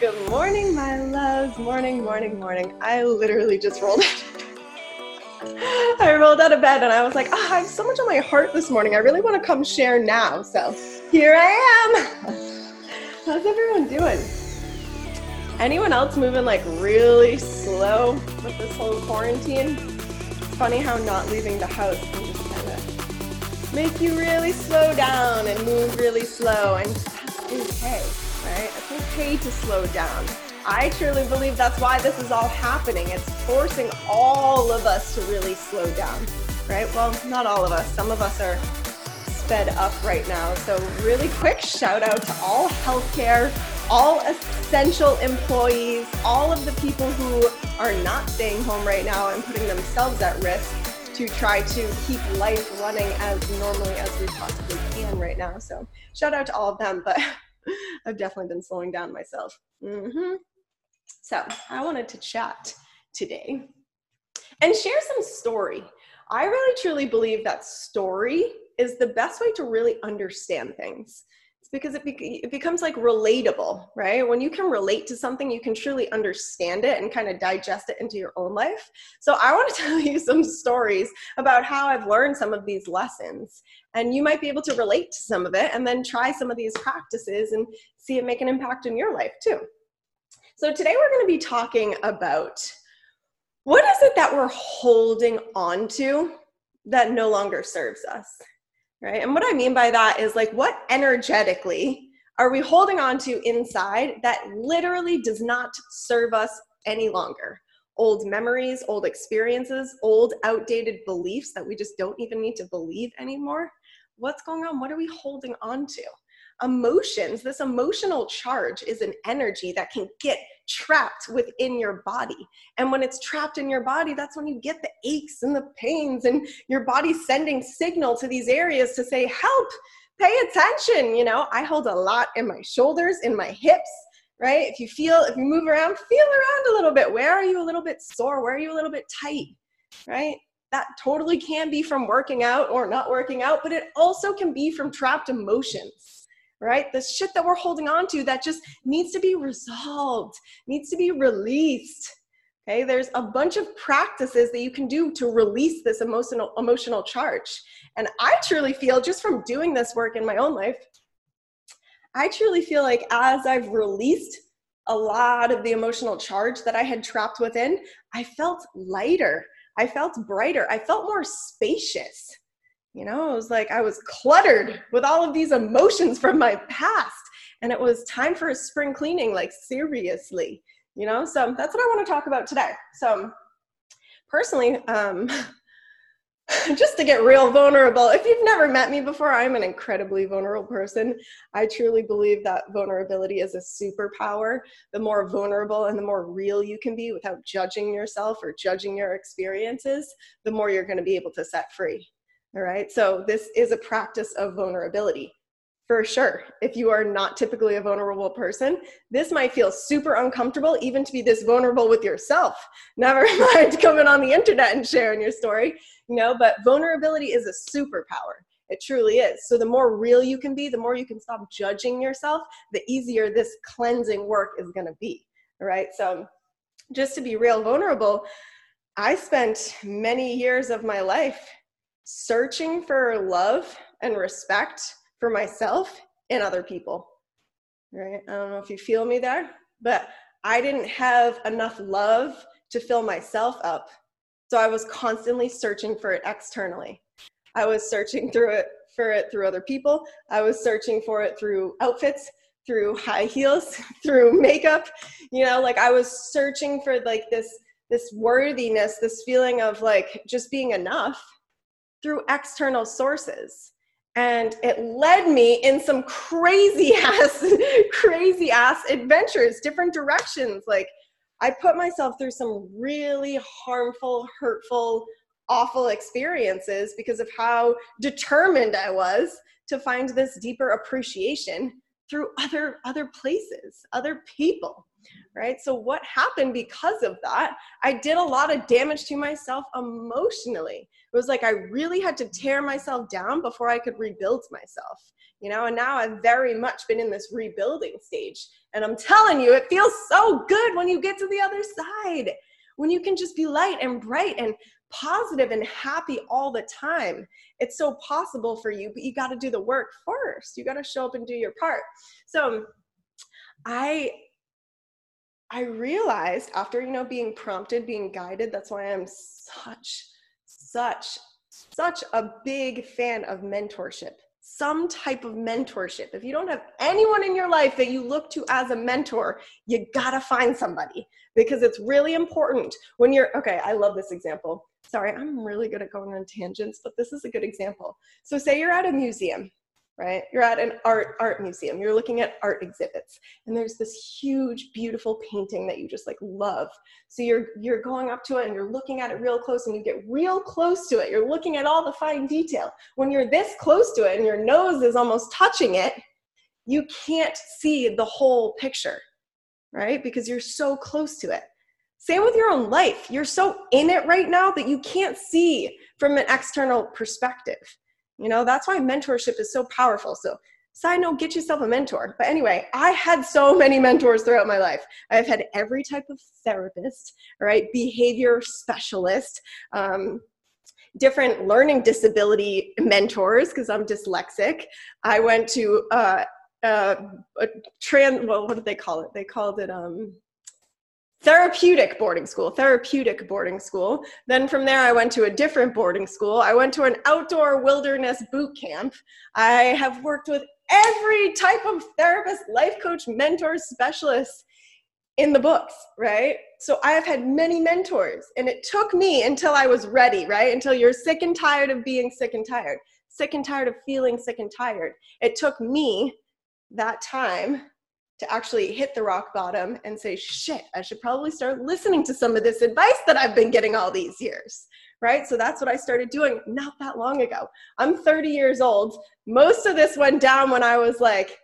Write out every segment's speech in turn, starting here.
Good morning, my loves. Morning, morning, morning. I literally just rolled out. I rolled out of bed and I was like, oh, I have so much on my heart this morning. I really want to come share now. So here I am. How's everyone doing? Anyone else moving like really slow with this whole quarantine? It's funny how not leaving the house can just kind of make you really slow down and move really slow, and that's okay right? It's okay to slow down. I truly believe that's why this is all happening. It's forcing all of us to really slow down, right? Well, not all of us. Some of us are sped up right now. So, really quick shout out to all healthcare, all essential employees, all of the people who are not staying home right now and putting themselves at risk to try to keep life running as normally as we possibly can right now. So, shout out to all of them. But I've definitely been slowing down myself. Mm-hmm. So I wanted to chat today and share some story. I really truly believe that story is the best way to really understand things. It's because it, be- it becomes like relatable, right? When you can relate to something, you can truly understand it and kind of digest it into your own life. So I want to tell you some stories about how I've learned some of these lessons and you might be able to relate to some of it and then try some of these practices and see it make an impact in your life too. So today we're going to be talking about what is it that we're holding on to that no longer serves us, right? And what I mean by that is like what energetically are we holding on to inside that literally does not serve us any longer? Old memories, old experiences, old outdated beliefs that we just don't even need to believe anymore what's going on? What are we holding on to? Emotions, this emotional charge is an energy that can get trapped within your body. And when it's trapped in your body, that's when you get the aches and the pains, and your body sending signal to these areas to say, Help, pay attention. You know, I hold a lot in my shoulders, in my hips, right? If you feel, if you move around, feel around a little bit. Where are you a little bit sore? Where are you a little bit tight, right? that totally can be from working out or not working out, but it also can be from trapped emotions, right? The shit that we're holding on to that just needs to be resolved, needs to be released. Okay, there's a bunch of practices that you can do to release this emotional emotional charge. And I truly feel just from doing this work in my own life, I truly feel like as I've released a lot of the emotional charge that I had trapped within, I felt lighter. I felt brighter. I felt more spacious. You know, it was like I was cluttered with all of these emotions from my past. And it was time for a spring cleaning, like seriously, you know? So that's what I want to talk about today. So, personally, um, just to get real vulnerable, if you've never met me before, I'm an incredibly vulnerable person. I truly believe that vulnerability is a superpower. The more vulnerable and the more real you can be without judging yourself or judging your experiences, the more you're going to be able to set free. All right. So, this is a practice of vulnerability for sure. If you are not typically a vulnerable person, this might feel super uncomfortable even to be this vulnerable with yourself. Never mind coming on the internet and sharing your story, you know, but vulnerability is a superpower. It truly is. So the more real you can be, the more you can stop judging yourself, the easier this cleansing work is going to be. All right? So just to be real vulnerable, I spent many years of my life searching for love and respect for myself and other people. Right? I don't know if you feel me there, but I didn't have enough love to fill myself up. So I was constantly searching for it externally. I was searching through it for it through other people. I was searching for it through outfits, through high heels, through makeup. You know, like I was searching for like this this worthiness, this feeling of like just being enough through external sources. And it led me in some crazy ass crazy ass adventures different directions. Like i put myself through some really harmful hurtful awful experiences because of how determined i was to find this deeper appreciation through other other places other people right so what happened because of that i did a lot of damage to myself emotionally it was like I really had to tear myself down before I could rebuild myself. you know, and now I've very much been in this rebuilding stage. And I'm telling you, it feels so good when you get to the other side, when you can just be light and bright and positive and happy all the time. It's so possible for you, but you got to do the work first. You got to show up and do your part. So I I realized after you know being prompted, being guided, that's why I'm such such such a big fan of mentorship. Some type of mentorship. If you don't have anyone in your life that you look to as a mentor, you gotta find somebody because it's really important when you're okay. I love this example. Sorry, I'm really good at going on tangents, but this is a good example. So, say you're at a museum right? You're at an art art museum. You're looking at art exhibits and there's this huge beautiful painting that you just like love. So you're you're going up to it and you're looking at it real close and you get real close to it. You're looking at all the fine detail. When you're this close to it and your nose is almost touching it you can't see the whole picture right? Because you're so close to it same with your own life you're so in it right now that you can't see from an external perspective you know, that's why mentorship is so powerful. So, side note, get yourself a mentor. But anyway, I had so many mentors throughout my life. I've had every type of therapist, right? Behavior specialist, um, different learning disability mentors because I'm dyslexic. I went to uh, uh, a trans, well, what did they call it? They called it, um, therapeutic boarding school, therapeutic boarding school. Then from there, I went to a different boarding school. I went to an outdoor wilderness boot camp. I have worked with every type of therapist, life coach, mentor, specialist in the books, right? So I have had many mentors, and it took me until I was ready, right? Until you're sick and tired of being sick and tired, sick and tired of feeling sick and tired. It took me that time to actually hit the rock bottom and say, shit, I should probably start listening to some of this advice that I've been getting all these years. Right. So that's what I started doing not that long ago. I'm 30 years old. Most of this went down when I was like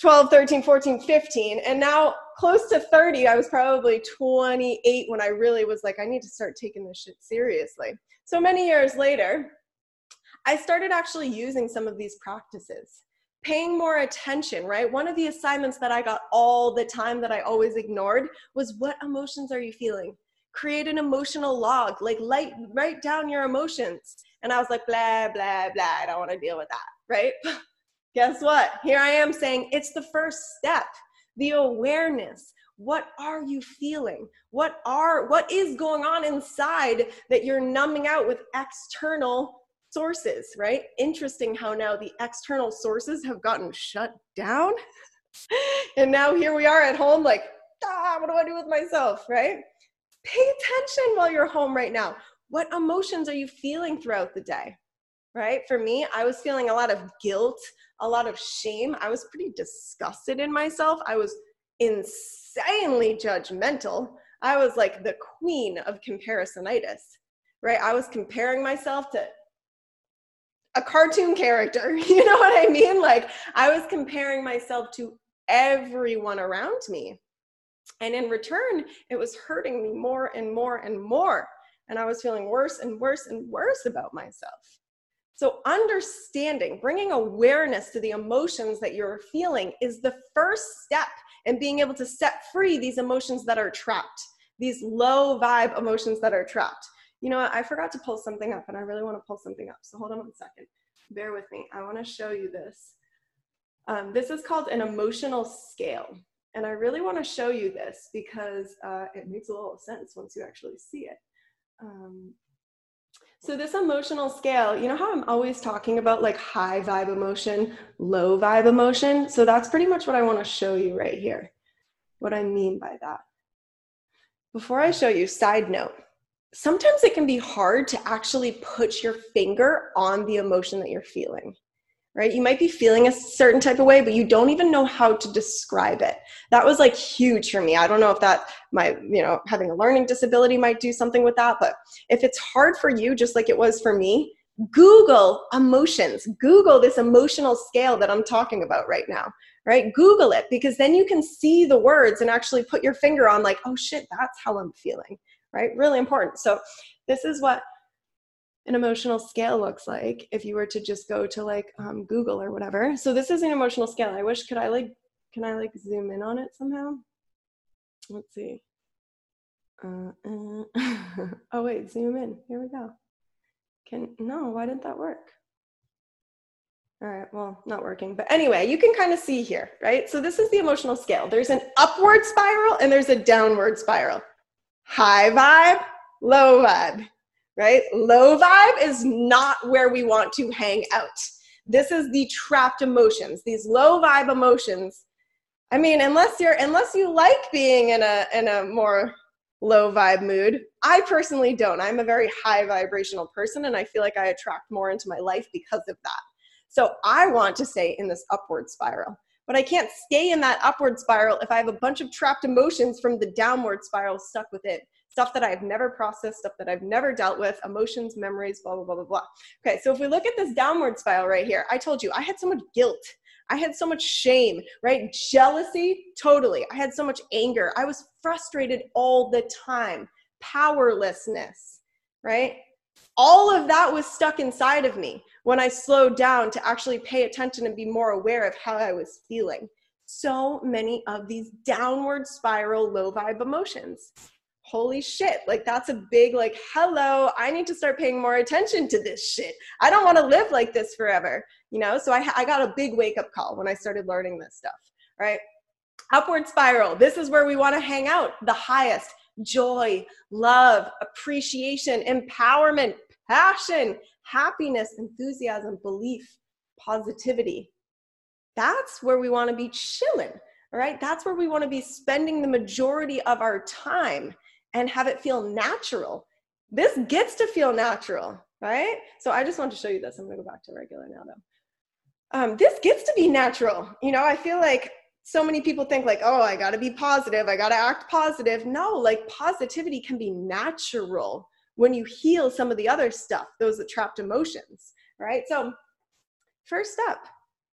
12, 13, 14, 15. And now close to 30, I was probably 28 when I really was like, I need to start taking this shit seriously. So many years later, I started actually using some of these practices paying more attention, right? One of the assignments that I got all the time that I always ignored was what emotions are you feeling? Create an emotional log, like light, write down your emotions. And I was like, blah, blah, blah, I don't want to deal with that, right? Guess what? Here I am saying it's the first step, the awareness. What are you feeling? What are what is going on inside that you're numbing out with external sources, right? Interesting how now the external sources have gotten shut down. and now here we are at home, like, ah, what do I do with myself, right? Pay attention while you're home right now. What emotions are you feeling throughout the day? Right? For me, I was feeling a lot of guilt, a lot of shame. I was pretty disgusted in myself. I was insanely judgmental. I was like the queen of comparisonitis, right? I was comparing myself to a cartoon character. You know what I mean? Like I was comparing myself to everyone around me. And in return, it was hurting me more and more and more. And I was feeling worse and worse and worse about myself. So, understanding, bringing awareness to the emotions that you're feeling is the first step in being able to set free these emotions that are trapped, these low vibe emotions that are trapped you know what? I forgot to pull something up and I really want to pull something up. So hold on one second. Bear with me. I want to show you this. Um, this is called an emotional scale. And I really want to show you this because uh, it makes a little sense once you actually see it. Um, so this emotional scale, you know how I'm always talking about like high vibe emotion, low vibe emotion? So that's pretty much what I want to show you right here. What I mean by that. Before I show you, side note, sometimes it can be hard to actually put your finger on the emotion that you're feeling right? You might be feeling a certain type of way but you don't even know how to describe it. That was like huge for me. I don't know if that my you know having a learning disability might do something with that but if it's hard for you just like it was for me google emotions. Google this emotional scale that i'm talking about right now right? Google it because then you can see the words and actually put your finger on like oh shit that's how i'm feeling right? Really important. So this is what an emotional scale looks like if you were to just go to like um, Google or whatever. So this is an emotional scale. I wish could I like can I like zoom in on it somehow? Let's see. Uh, uh. oh wait, zoom in. Here we go. Can no? Why didn't that work? All right, well, not working. But anyway, you can kind of see here, right? So this is the emotional scale. There's an upward spiral and there's a downward spiral. High vibe, low vibe, right? Low vibe is not where we want to hang out. This is the trapped emotions. These low vibe emotions. I mean, unless you're unless you like being in a in a more low vibe mood. I personally don't. I'm a very high vibrational person and I feel like I attract more into my life because of that. So I want to stay in this upward spiral. But I can't stay in that upward spiral if I have a bunch of trapped emotions from the downward spiral stuck with it. Stuff that I've never processed, stuff that I've never dealt with, emotions, memories, blah, blah, blah, blah, blah. Okay, so if we look at this downward spiral right here, I told you I had so much guilt. I had so much shame, right? Jealousy, totally. I had so much anger. I was frustrated all the time. Powerlessness, right? All of that was stuck inside of me when I slowed down to actually pay attention and be more aware of how I was feeling. So many of these downward spiral low vibe emotions. Holy shit, like that's a big, like, hello, I need to start paying more attention to this shit. I don't want to live like this forever, you know? So I, I got a big wake up call when I started learning this stuff, right? Upward spiral, this is where we want to hang out the highest joy, love, appreciation, empowerment, passion, happiness, enthusiasm, belief, positivity. That's where we want to be chilling, all right? That's where we want to be spending the majority of our time and have it feel natural. This gets to feel natural, right? So I just want to show you this. I'm going to go back to regular now, though. Um, this gets to be natural. You know, I feel like so many people think like, oh, I got to be positive. I got to act positive. No, like positivity can be natural when you heal some of the other stuff, those trapped emotions, right? So, first up,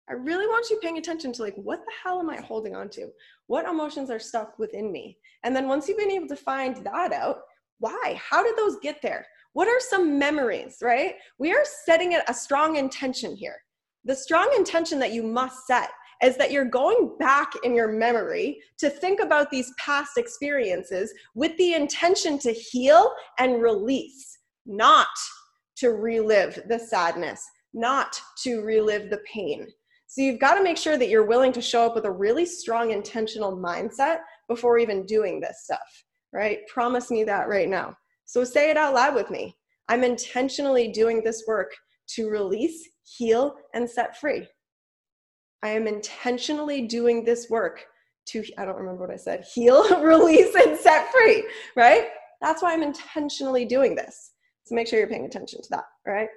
I really want you paying attention to like, what the hell am I holding on to? What emotions are stuck within me? And then once you've been able to find that out, why? How did those get there? What are some memories, right? We are setting a strong intention here. The strong intention that you must set is that you're going back in your memory to think about these past experiences with the intention to heal and release, not to relive the sadness, not to relive the pain. So you've got to make sure that you're willing to show up with a really strong intentional mindset before even doing this stuff, right? Promise me that right now. So say it out loud with me. I'm intentionally doing this work to release, heal, and set free. I am intentionally doing this work to, I don't remember what I said, heal, release, and set free, right? That's why I'm intentionally doing this. So make sure you're paying attention to that, right?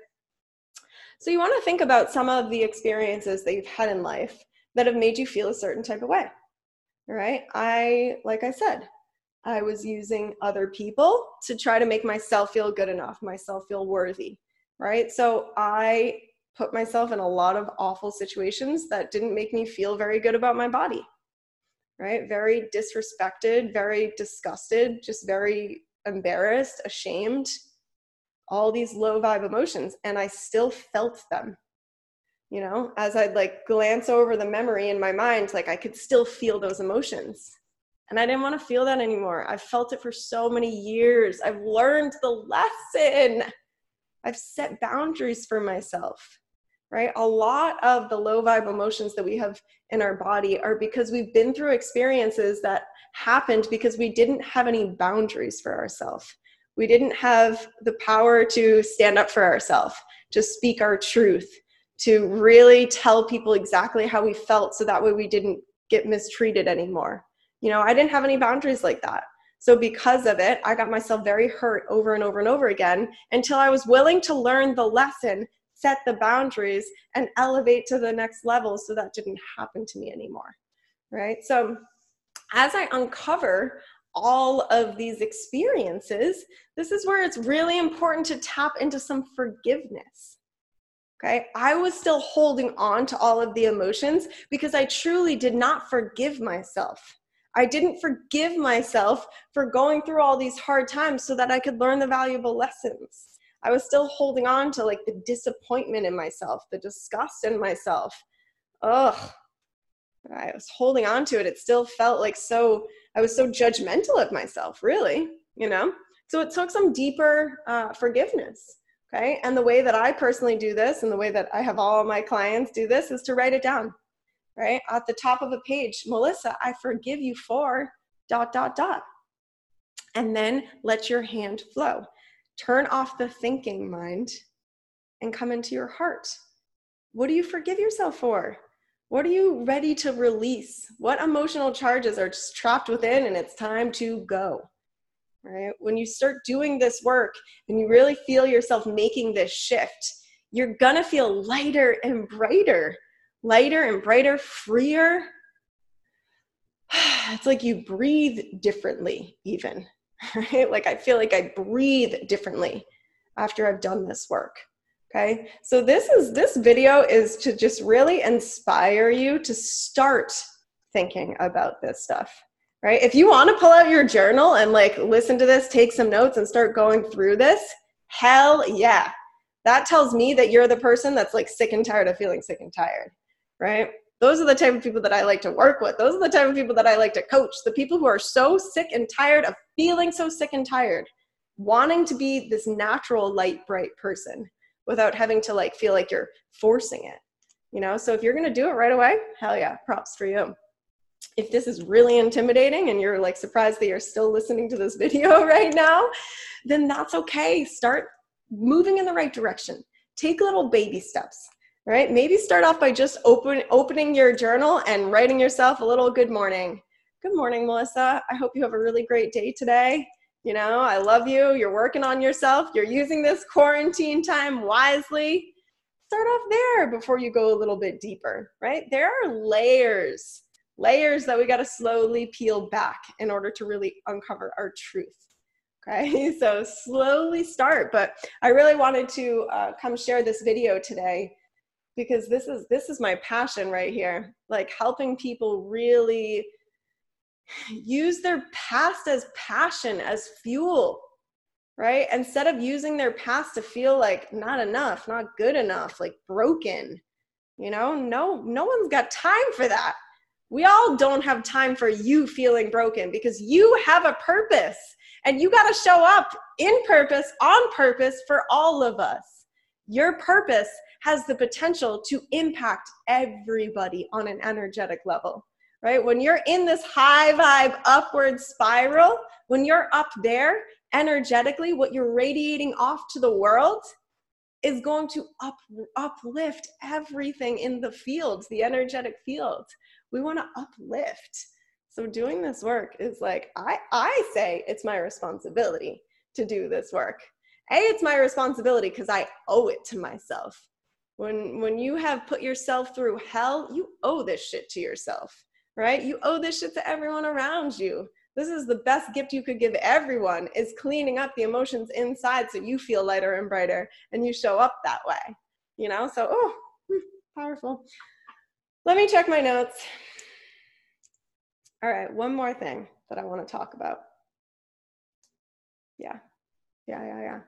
So you want to think about some of the experiences that you've had in life that have made you feel a certain type of way, right? I, like I said, I was using other people to try to make myself feel good enough, myself feel worthy, right? So I put myself in a lot of awful situations that didn't make me feel very good about my body right? Very disrespected very disgusted just very embarrassed ashamed all these low vibe emotions and i still felt them you know? As i'd like glance over the memory in my mind like i could still feel those emotions and i didn't want to feel that anymore. I've felt it for so many years. I've learned the lesson. I've set boundaries for myself right? A lot of the low vibe emotions that we have in our body are because we've been through experiences that happened because we didn't have any boundaries for ourselves. We didn't have the power to stand up for ourselves, to speak our truth, to really tell people exactly how we felt so that way we didn't get mistreated anymore. You know, I didn't have any boundaries like that. So, because of it, I got myself very hurt over and over and over again until I was willing to learn the lesson set the boundaries and elevate to the next level so that didn't happen to me anymore right? So as i uncover all of these experiences this is where it's really important to tap into some forgiveness okay? I was still holding on to all of the emotions because i truly did not forgive myself. I didn't forgive myself for going through all these hard times so that I could learn the valuable lessons. I was still holding on to like the disappointment in myself, the disgust in myself. Ugh. I was holding on to it. It still felt like so, I was so judgmental of myself, really, you know? So it took some deeper uh, forgiveness. Okay. And the way that I personally do this and the way that I have all my clients do this is to write it down, right? At the top of a page, Melissa, I forgive you for dot, dot, dot. And then let your hand flow. Turn off the thinking mind and come into your heart. What do you forgive yourself for? What are you ready to release? What emotional charges are just trapped within and it's time to go? Right? When you start doing this work and you really feel yourself making this shift, you're gonna feel lighter and brighter, lighter and brighter, freer. It's like you breathe differently, even. Right? Like I feel like I breathe differently after I've done this work. Okay. So this is this video is to just really inspire you to start thinking about this stuff. Right? If you want to pull out your journal and like listen to this, take some notes and start going through this, hell yeah. That tells me that you're the person that's like sick and tired of feeling sick and tired. Right? Those are the type of people that I like to work with. Those are the type of people that I like to coach. The people who are so sick and tired of feeling so sick and tired, wanting to be this natural, light, bright person without having to like feel like you're forcing it you know? So if you're going to do it right away hell yeah props for you. If this is really intimidating and you're like surprised that you're still listening to this video right now then that's okay. Start moving in the right direction. Take little baby steps right maybe start off by just open opening your journal and writing yourself a little good morning good morning melissa i hope you have a really great day today you know, I love you. You're working on yourself. You're using this quarantine time wisely. Start off there before you go a little bit deeper, right? There are layers, layers that we got to slowly peel back in order to really uncover our truth. Okay, so slowly start. But I really wanted to uh, come share this video today because this is this is my passion right here, like helping people really use their past as passion, as fuel, right? Instead of using their past to feel like not enough, not good enough, like broken. You know, no, no one's got time for that. We all don't have time for you feeling broken because you have a purpose and you got to show up in purpose, on purpose for all of us. Your purpose has the potential to impact everybody on an energetic level right? When you're in this high vibe upward spiral, when you're up there energetically, what you're radiating off to the world is going to up, uplift everything in the fields, the energetic fields. We want to uplift. So doing this work is like I I say it's my responsibility to do this work. A, it's my responsibility because I owe it to myself. When when you have put yourself through hell, you owe this shit to yourself right? You owe this shit to everyone around you. This is the best gift you could give everyone is cleaning up the emotions inside so you feel lighter and brighter and you show up that way. You know? So, oh, powerful. Let me check my notes. All right, one more thing that I want to talk about. Yeah. Yeah, yeah, yeah.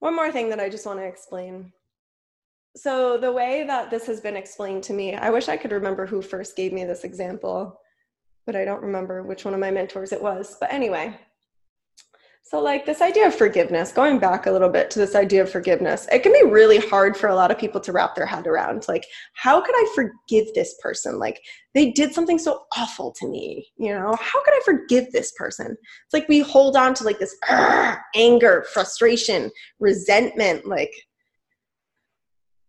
One more thing that I just want to explain so the way that this has been explained to me i wish i could remember who first gave me this example but i don't remember which one of my mentors it was. But anyway so like this idea of forgiveness going back a little bit to this idea of forgiveness it can be really hard for a lot of people to wrap their head around. Like how could i forgive this person? Like they did something so awful to me you know? How could i forgive this person? It's like we hold on to like this anger frustration resentment like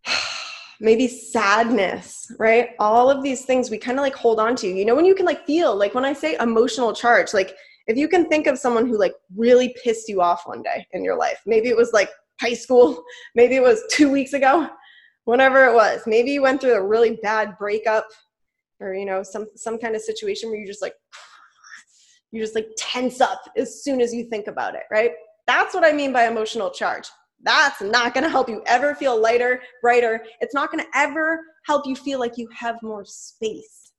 maybe sadness, right? All of these things we kind of like hold on to. You know, when you can like feel, like when I say emotional charge, like if you can think of someone who like really pissed you off one day in your life, maybe it was like high school, maybe it was two weeks ago, whenever it was. Maybe you went through a really bad breakup or, you know, some, some kind of situation where you just like, you just like tense up as soon as you think about it, right? That's what I mean by emotional charge. That's not going to help you ever feel lighter, brighter. It's not going to ever help you feel like you have more space.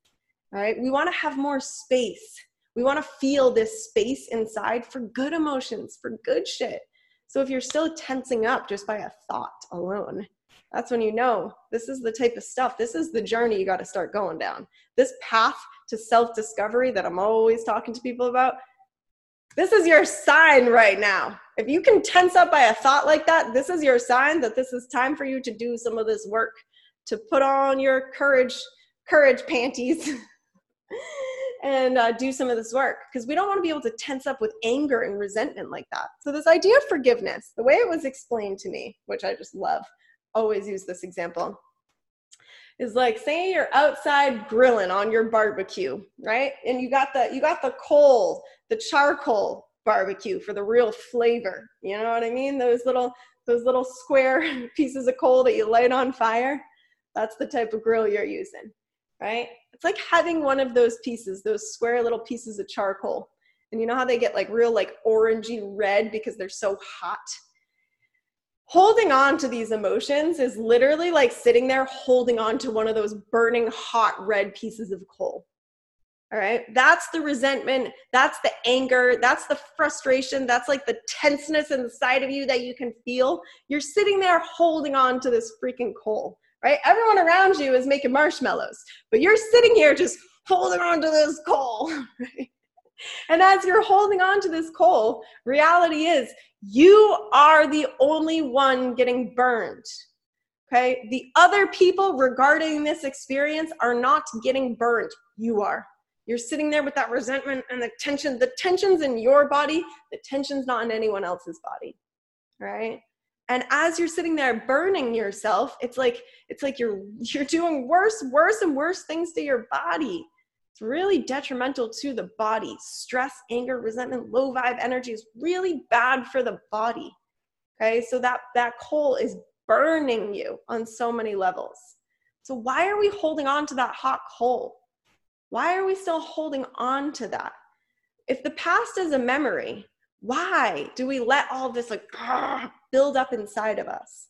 All right. We want to have more space. We want to feel this space inside for good emotions, for good shit. So if you're still tensing up just by a thought alone, that's when you know this is the type of stuff, this is the journey you got to start going down. This path to self discovery that I'm always talking to people about, this is your sign right now. If you can tense up by a thought like that, this is your sign that this is time for you to do some of this work, to put on your courage, courage panties. and uh, do some of this work because we don't want to be able to tense up with anger and resentment like that. So, this idea of forgiveness, the way it was explained to me, which I just love, always use this example, is like say you're outside grilling on your barbecue, right? And you got the you got the coal, the charcoal barbecue for the real flavor. You know what I mean? Those little those little square pieces of coal that you light on fire. That's the type of grill you're using, right? It's like having one of those pieces, those square little pieces of charcoal. And you know how they get like real like orangey red because they're so hot? Holding on to these emotions is literally like sitting there holding on to one of those burning hot red pieces of coal. All right. That's the resentment. That's the anger. That's the frustration. That's like the tenseness inside of you that you can feel. You're sitting there holding on to this freaking coal right? Everyone around you is making marshmallows, but you're sitting here just holding on to this coal, right? And as you're holding on to this coal, reality is you are the only one getting burned. Okay? The other people regarding this experience are not getting burned. You are. You're sitting there with that resentment and the tension. The tension's in your body, the tension's not in anyone else's body. Right? and as you're sitting there burning yourself it's like it's like you're you're doing worse worse and worse things to your body it's really detrimental to the body stress anger resentment low vibe energy is really bad for the body okay so that that coal is burning you on so many levels so why are we holding on to that hot coal why are we still holding on to that? If the past is a memory why do we let all this like build up inside of us?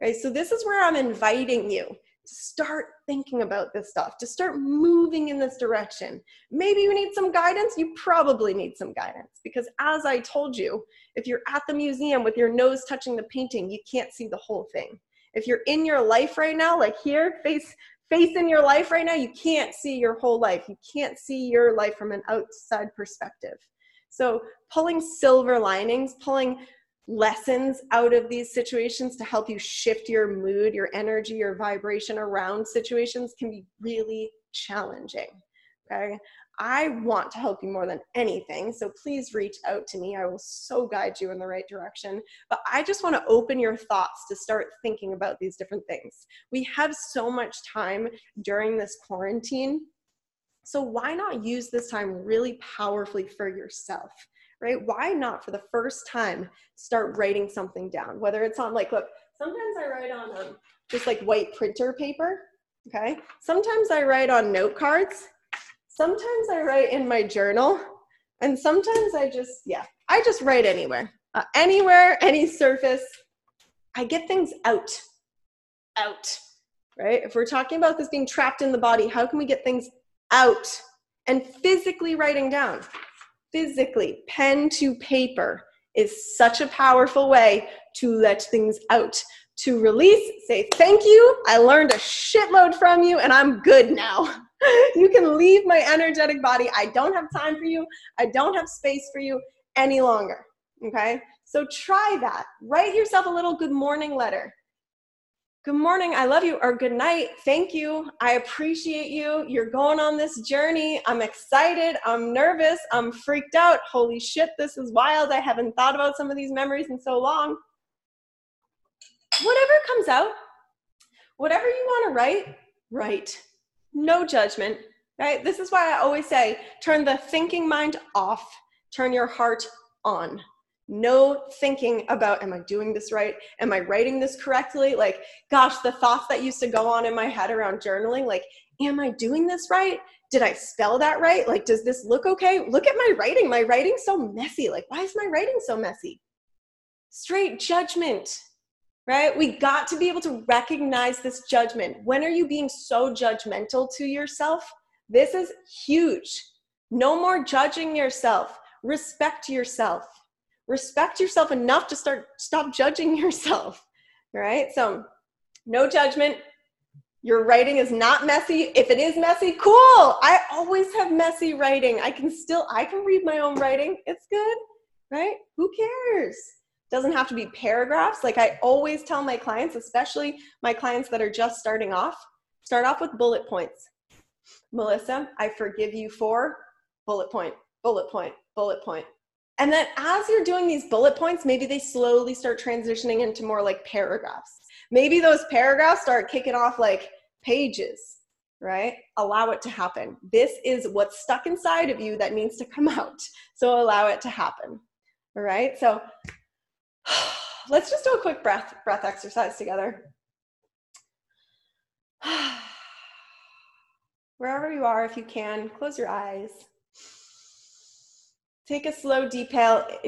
Right? So this is where i'm inviting you to start thinking about this stuff to start moving in this direction. Maybe you need some guidance. You probably need some guidance because as i told you if you're at the museum with your nose touching the painting you can't see the whole thing. If you're in your life right now like here face face in your life right now you can't see your whole life you can't see your life from an outside perspective so, pulling silver linings, pulling lessons out of these situations to help you shift your mood, your energy, your vibration around situations can be really challenging. Okay. I want to help you more than anything. So please reach out to me. I will so guide you in the right direction. But I just want to open your thoughts to start thinking about these different things. We have so much time during this quarantine so why not use this time really powerfully for yourself? Right? Why not for the first time start writing something down? Whether it's on like look, sometimes I write on um, just like white printer paper, okay? Sometimes I write on note cards. Sometimes I write in my journal, and sometimes I just yeah, I just write anywhere. Uh, anywhere, any surface. I get things out. Out. Right? If we're talking about this being trapped in the body, how can we get things out and physically writing down. Physically, pen to paper is such a powerful way to let things out, to release, say, Thank you. I learned a shitload from you, and I'm good now. you can leave my energetic body. I don't have time for you. I don't have space for you any longer. Okay? So try that. Write yourself a little good morning letter good morning, I love you, or good night, thank you, I appreciate you, you're going on this journey, I'm excited, I'm nervous, I'm freaked out, holy shit, this is wild, I haven't thought about some of these memories in so long. Whatever comes out, whatever you want to write, write. No judgment, right? This is why I always say turn the thinking mind off, turn your heart on. No thinking about am i doing this right? Am i writing this correctly? Like gosh the thoughts that used to go on in my head around journaling like am i doing this right? Did i spell that right? Like does this look okay? Look at my writing. My writing's so messy. Like why is my writing so messy? Straight judgment right? We got to be able to recognize this judgment. When are you being so judgmental to yourself? This is huge. No more judging yourself. Respect yourself. Respect yourself enough to start stop judging yourself right? So no judgment. Your writing is not messy. If it is messy cool. I always have messy writing. I can still i can read my own writing. It's good right? Who cares doesn't have to be paragraphs like i always tell my clients especially my clients that are just starting off start off with bullet points melissa i forgive you for bullet point bullet point bullet point. and then as you're doing these bullet points maybe they slowly start transitioning into more like paragraphs maybe those paragraphs start kicking off like pages, right? Allow it to happen. This is what's stuck inside of you that needs to come out. So allow it to happen. All right. So let's just do a quick breath breath exercise together. Wherever you are, if you can, close your eyes. Take a slow deep,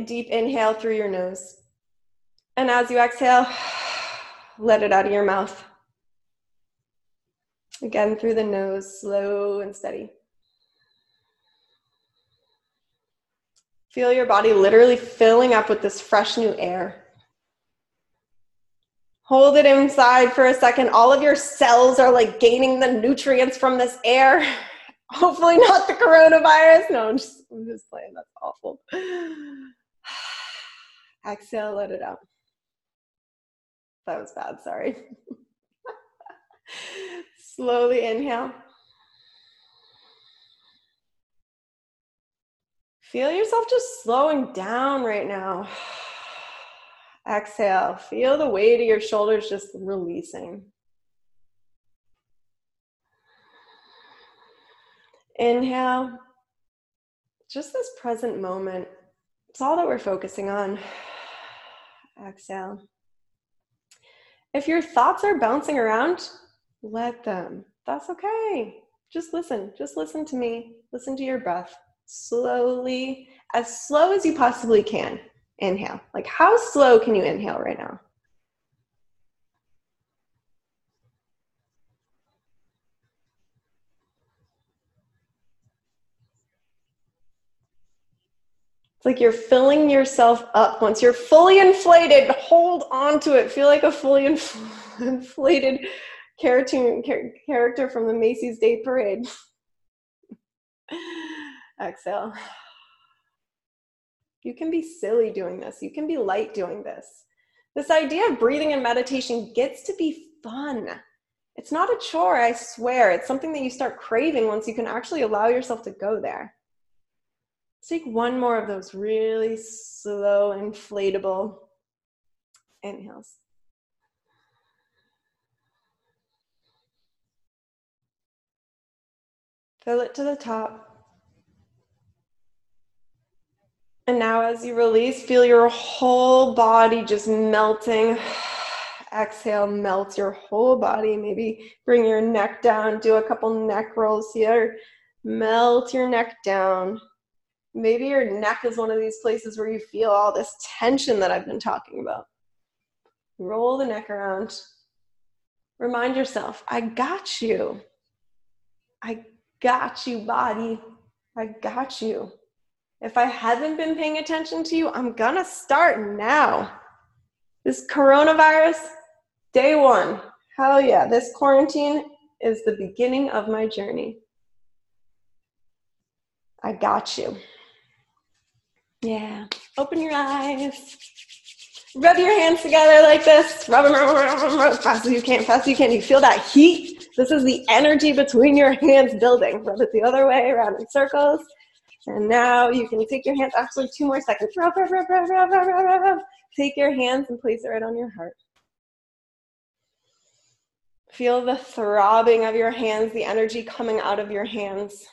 deep inhale through your nose. And as you exhale, let it out of your mouth. Again, through the nose, slow and steady. Feel your body literally filling up with this fresh new air. Hold it inside for a second. All of your cells are like gaining the nutrients from this air. Hopefully, not the coronavirus. No, I'm just, I'm just playing. That's awful. Exhale, let it out. That was bad. Sorry. Slowly inhale. Feel yourself just slowing down right now. Exhale. Feel the weight of your shoulders just releasing. Inhale. Just this present moment. It's all that we're focusing on. Exhale. If your thoughts are bouncing around, let them. That's okay. Just listen. Just listen to me. Listen to your breath. Slowly, as slow as you possibly can. Inhale. Like, how slow can you inhale right now? It's like you're filling yourself up. Once you're fully inflated, hold on to it. Feel like a fully infl- inflated cartoon character from the Macy's Day Parade. Exhale. You can be silly doing this. You can be light doing this. This idea of breathing and meditation gets to be fun. It's not a chore, I swear. It's something that you start craving once you can actually allow yourself to go there. Take one more of those really slow, inflatable inhales. Fill it to the top. And now, as you release, feel your whole body just melting. Exhale, melt your whole body. Maybe bring your neck down, do a couple neck rolls here. Melt your neck down maybe your neck is one of these places where you feel all this tension that I've been talking about. Roll the neck around. Remind yourself, I got you. I got you, body. I got you. If I haven't been paying attention to you, I'm gonna start now. This coronavirus, day one. Hell yeah, this quarantine is the beginning of my journey. I got you. Yeah. Open your eyes. Rub your hands together like this. Rub them, rub, rub, rub, rub, fast as you can, fast as you can. You feel that heat? This is the energy between your hands building. Rub it the other way, around in circles. And now you can take your hands, actually two more seconds. Rub, rub, rub, take your hands and place it right on your heart. Feel the throbbing of your hands, the energy coming out of your hands.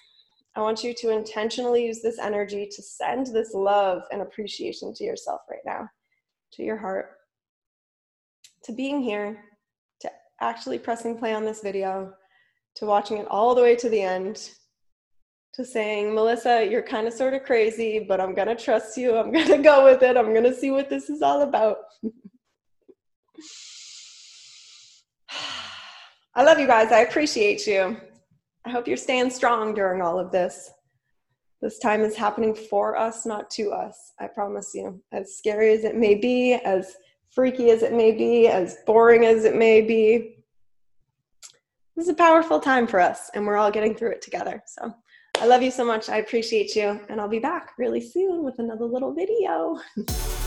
I want you to intentionally use this energy to send this love and appreciation to yourself right now, to your heart, to being here, to actually pressing play on this video, to watching it all the way to the end, to saying, Melissa, you're kind of sort of crazy, but I'm going to trust you. I'm going to go with it. I'm going to see what this is all about. I love you guys. I appreciate you. I hope you're staying strong during all of this. This time is happening for us, not to us. I promise you. As scary as it may be, as freaky as it may be, as boring as it may be, this is a powerful time for us, and we're all getting through it together. So, I love you so much. I appreciate you. And I'll be back really soon with another little video.